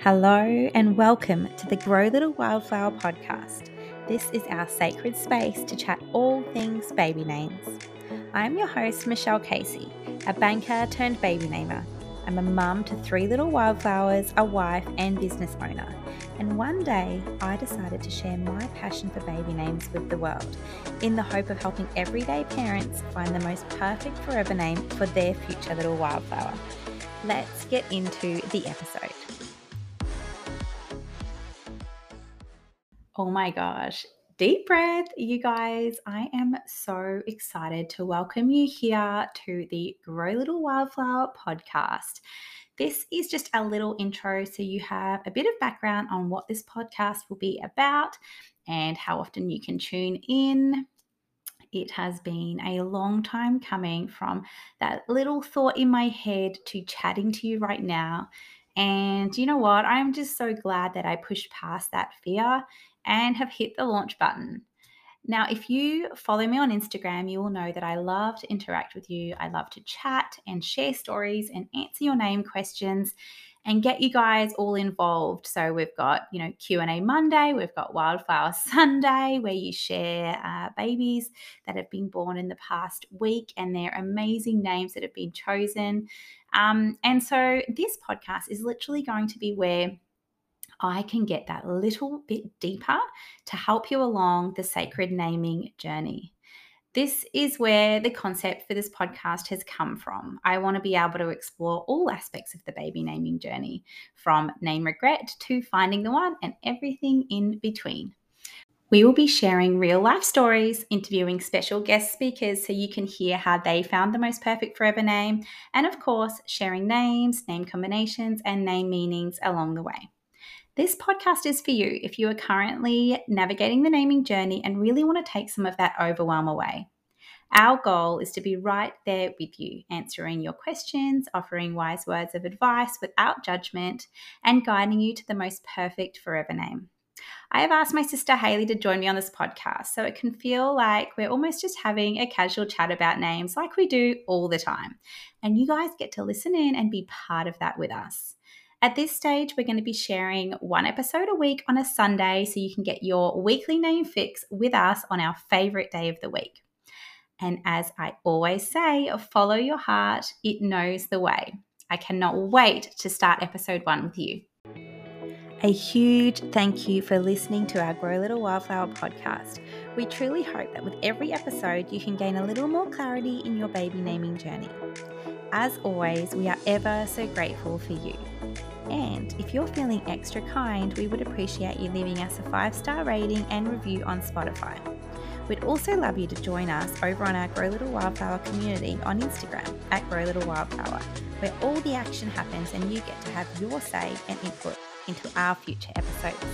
Hello, and welcome to the Grow Little Wildflower podcast. This is our sacred space to chat all things baby names. I'm your host, Michelle Casey, a banker turned baby namer. I'm a mum to three little wildflowers, a wife, and business owner. And one day, I decided to share my passion for baby names with the world in the hope of helping everyday parents find the most perfect forever name for their future little wildflower. Let's get into the episode. Oh my gosh. Deep breath, you guys. I am so excited to welcome you here to the Grow Little Wildflower podcast. This is just a little intro so you have a bit of background on what this podcast will be about and how often you can tune in. It has been a long time coming from that little thought in my head to chatting to you right now. And you know what? I'm just so glad that I pushed past that fear and have hit the launch button. Now, if you follow me on Instagram, you will know that I love to interact with you. I love to chat and share stories and answer your name questions and get you guys all involved. So we've got, you know, Q&A Monday, we've got Wildflower Sunday where you share uh, babies that have been born in the past week and their amazing names that have been chosen. Um, and so this podcast is literally going to be where I can get that little bit deeper to help you along the sacred naming journey. This is where the concept for this podcast has come from. I want to be able to explore all aspects of the baby naming journey, from name regret to finding the one and everything in between. We will be sharing real life stories, interviewing special guest speakers so you can hear how they found the most perfect forever name, and of course, sharing names, name combinations, and name meanings along the way. This podcast is for you if you are currently navigating the naming journey and really want to take some of that overwhelm away. Our goal is to be right there with you, answering your questions, offering wise words of advice without judgment, and guiding you to the most perfect forever name. I have asked my sister Haley to join me on this podcast so it can feel like we're almost just having a casual chat about names like we do all the time. And you guys get to listen in and be part of that with us. At this stage, we're going to be sharing one episode a week on a Sunday so you can get your weekly name fix with us on our favorite day of the week. And as I always say, follow your heart, it knows the way. I cannot wait to start episode one with you. A huge thank you for listening to our Grow Little Wildflower podcast. We truly hope that with every episode, you can gain a little more clarity in your baby naming journey. As always, we are ever so grateful for you. And if you're feeling extra kind, we would appreciate you leaving us a five star rating and review on Spotify. We'd also love you to join us over on our Grow Little Wildflower community on Instagram at Grow Little Wildflower, where all the action happens and you get to have your say and input into our future episodes.